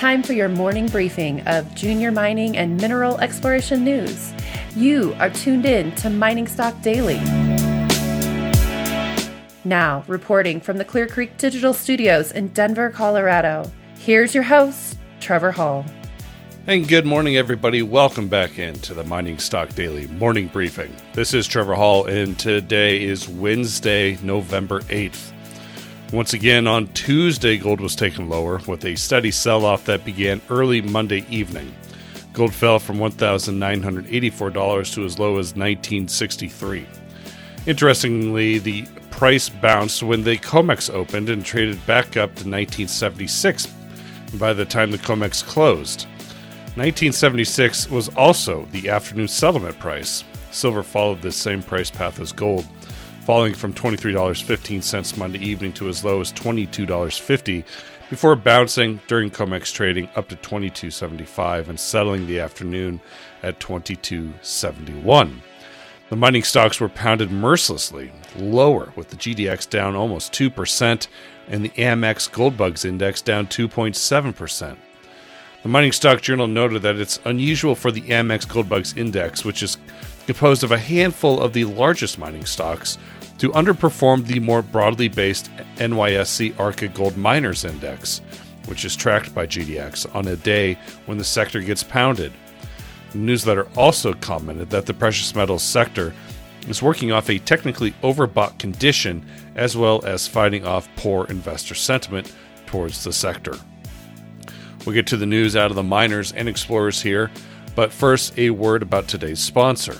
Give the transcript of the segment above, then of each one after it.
time for your morning briefing of junior mining and mineral exploration news. You are tuned in to Mining Stock Daily. Now, reporting from the Clear Creek Digital Studios in Denver, Colorado, here's your host, Trevor Hall. And good morning, everybody. Welcome back into the Mining Stock Daily morning briefing. This is Trevor Hall, and today is Wednesday, November 8th. Once again, on Tuesday, gold was taken lower with a steady sell off that began early Monday evening. Gold fell from $1,984 to as low as 1963. Interestingly, the price bounced when the COMEX opened and traded back up to 1976 by the time the COMEX closed. 1976 was also the afternoon settlement price. Silver followed this same price path as gold falling from $23.15 Monday evening to as low as $22.50 before bouncing during COMEX trading up to $22.75 and settling the afternoon at $22.71. The mining stocks were pounded mercilessly lower, with the GDX down almost 2% and the AMX Gold Bugs Index down 2.7%. The Mining Stock Journal noted that it's unusual for the AMX Gold Bugs Index, which is composed of a handful of the largest mining stocks, to underperform the more broadly based NYSE Arca Gold Miners Index, which is tracked by GDX on a day when the sector gets pounded. The newsletter also commented that the precious metals sector is working off a technically overbought condition as well as fighting off poor investor sentiment towards the sector. We'll get to the news out of the miners and explorers here, but first, a word about today's sponsor.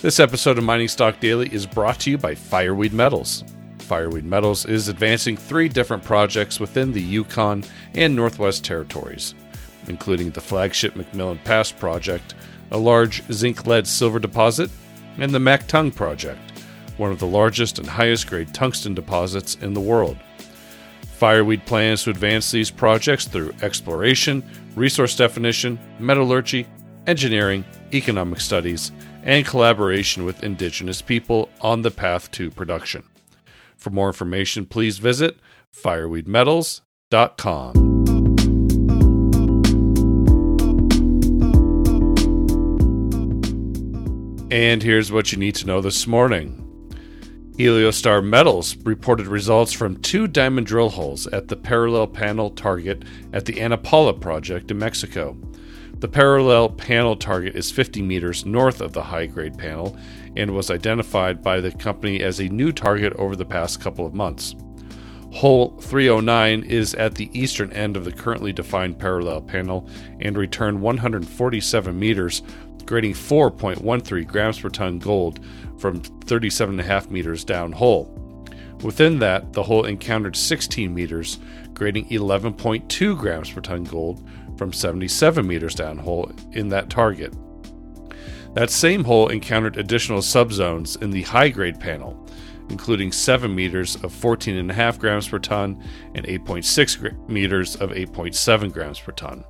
This episode of Mining Stock Daily is brought to you by Fireweed Metals. Fireweed Metals is advancing three different projects within the Yukon and Northwest Territories, including the flagship Macmillan Pass project, a large zinc lead silver deposit, and the Mactung project, one of the largest and highest grade tungsten deposits in the world. Fireweed plans to advance these projects through exploration, resource definition, metallurgy, engineering, economic studies, and collaboration with Indigenous people on the path to production. For more information, please visit fireweedmetals.com. And here's what you need to know this morning. Heliostar Metals reported results from two diamond drill holes at the parallel panel target at the Ana Paula project in Mexico. The parallel panel target is 50 meters north of the high grade panel and was identified by the company as a new target over the past couple of months. Hole 309 is at the eastern end of the currently defined parallel panel and returned 147 meters, grading 4.13 grams per ton gold from 37.5 meters down hole. Within that, the hole encountered 16 meters, grading 11.2 grams per ton gold from 77 meters downhole in that target. That same hole encountered additional subzones in the high grade panel, including 7 meters of 14.5 grams per ton and 8.6 meters of 8.7 grams per ton.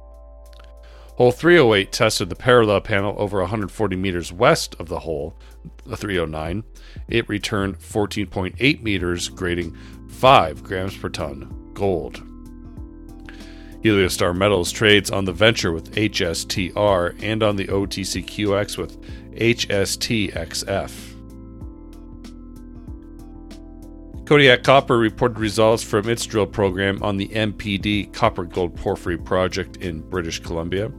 Hole 308 tested the parallel panel over 140 meters west of the hole, the 309. It returned 14.8 meters, grading 5 grams per ton gold. Heliostar Metals trades on the Venture with HSTR and on the OTCQX with HSTXF. Kodiak Copper reported results from its drill program on the MPD copper gold porphyry project in British Columbia.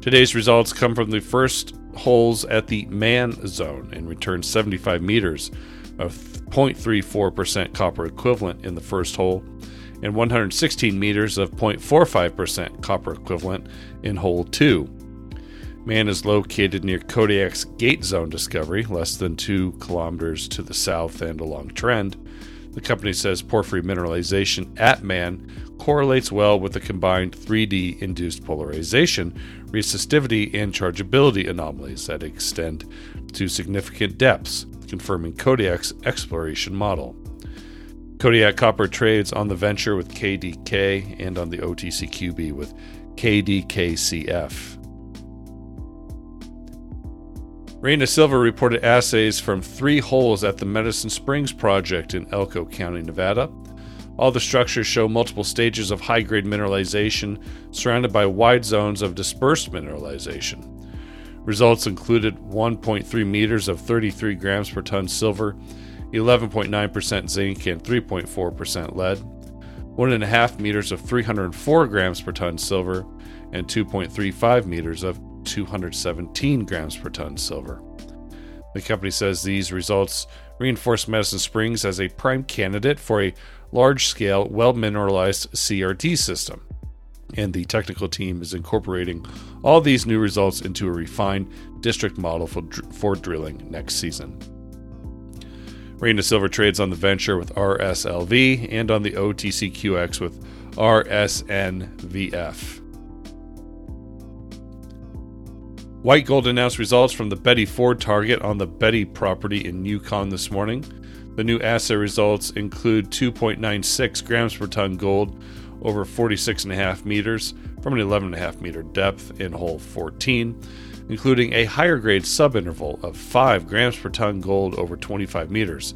Today's results come from the first holes at the Man zone and returned 75 meters of 0.34% copper equivalent in the first hole and 116 meters of 0.45% copper equivalent in hole 2. Man is located near Kodiak's Gate Zone discovery, less than 2 kilometers to the south and along trend. The company says porphyry mineralization at Man correlates well with the combined 3D induced polarization, resistivity, and chargeability anomalies that extend to significant depths, confirming Kodiak's exploration model. Kodiak Copper trades on the venture with KDK and on the OTCQB with KDKCF. Reyna Silver reported assays from three holes at the Medicine Springs project in Elko County, Nevada. All the structures show multiple stages of high grade mineralization surrounded by wide zones of dispersed mineralization. Results included 1.3 meters of 33 grams per ton silver, 11.9% zinc, and 3.4% lead, 1.5 meters of 304 grams per ton silver, and 2.35 meters of 217 grams per ton silver. The company says these results reinforce Medicine Springs as a prime candidate for a large scale, well mineralized CRD system. And the technical team is incorporating all these new results into a refined district model for, for drilling next season. Reyna Silver trades on the venture with RSLV and on the OTCQX with RSNVF. White Gold announced results from the Betty Ford target on the Betty property in Yukon this morning. The new assay results include 2.96 grams per ton gold over 46.5 meters from an 11.5 meter depth in hole 14, including a higher grade subinterval of 5 grams per ton gold over 25 meters,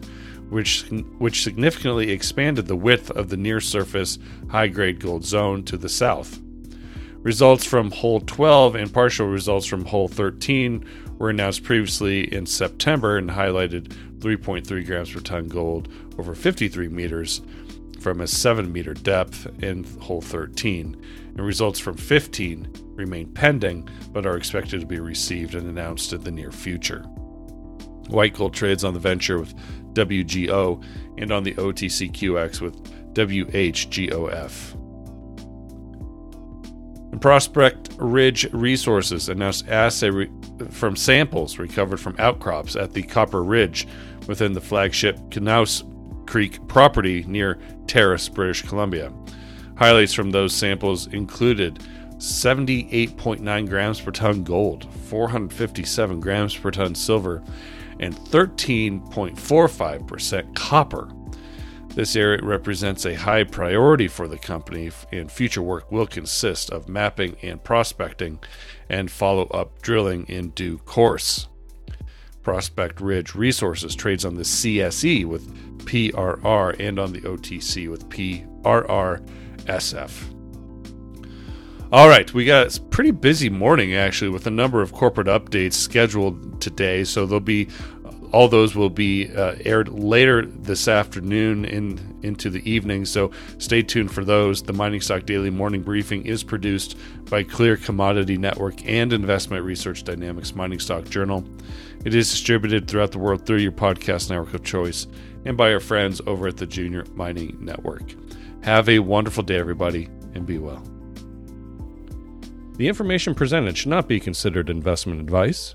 which, which significantly expanded the width of the near surface high grade gold zone to the south. Results from hole 12 and partial results from hole 13 were announced previously in September and highlighted 3.3 grams per ton gold over 53 meters from a 7 meter depth in hole 13. And results from 15 remain pending but are expected to be received and announced in the near future. White gold trades on the venture with WGO and on the OTCQX with WHGOF. Prospect Ridge Resources announced assay re- from samples recovered from outcrops at the Copper Ridge within the flagship Knauss Creek property near Terrace, British Columbia. Highlights from those samples included 78.9 grams per ton gold, 457 grams per ton silver, and 13.45% copper. This area represents a high priority for the company, and future work will consist of mapping and prospecting and follow up drilling in due course. Prospect Ridge Resources trades on the CSE with PRR and on the OTC with PRRSF. All right, we got a pretty busy morning actually with a number of corporate updates scheduled today. So there'll be all those will be uh, aired later this afternoon in into the evening. So stay tuned for those. The Mining Stock Daily Morning Briefing is produced by Clear Commodity Network and Investment Research Dynamics Mining Stock Journal. It is distributed throughout the world through your podcast network of choice and by our friends over at the Junior Mining Network. Have a wonderful day, everybody, and be well. The information presented should not be considered investment advice.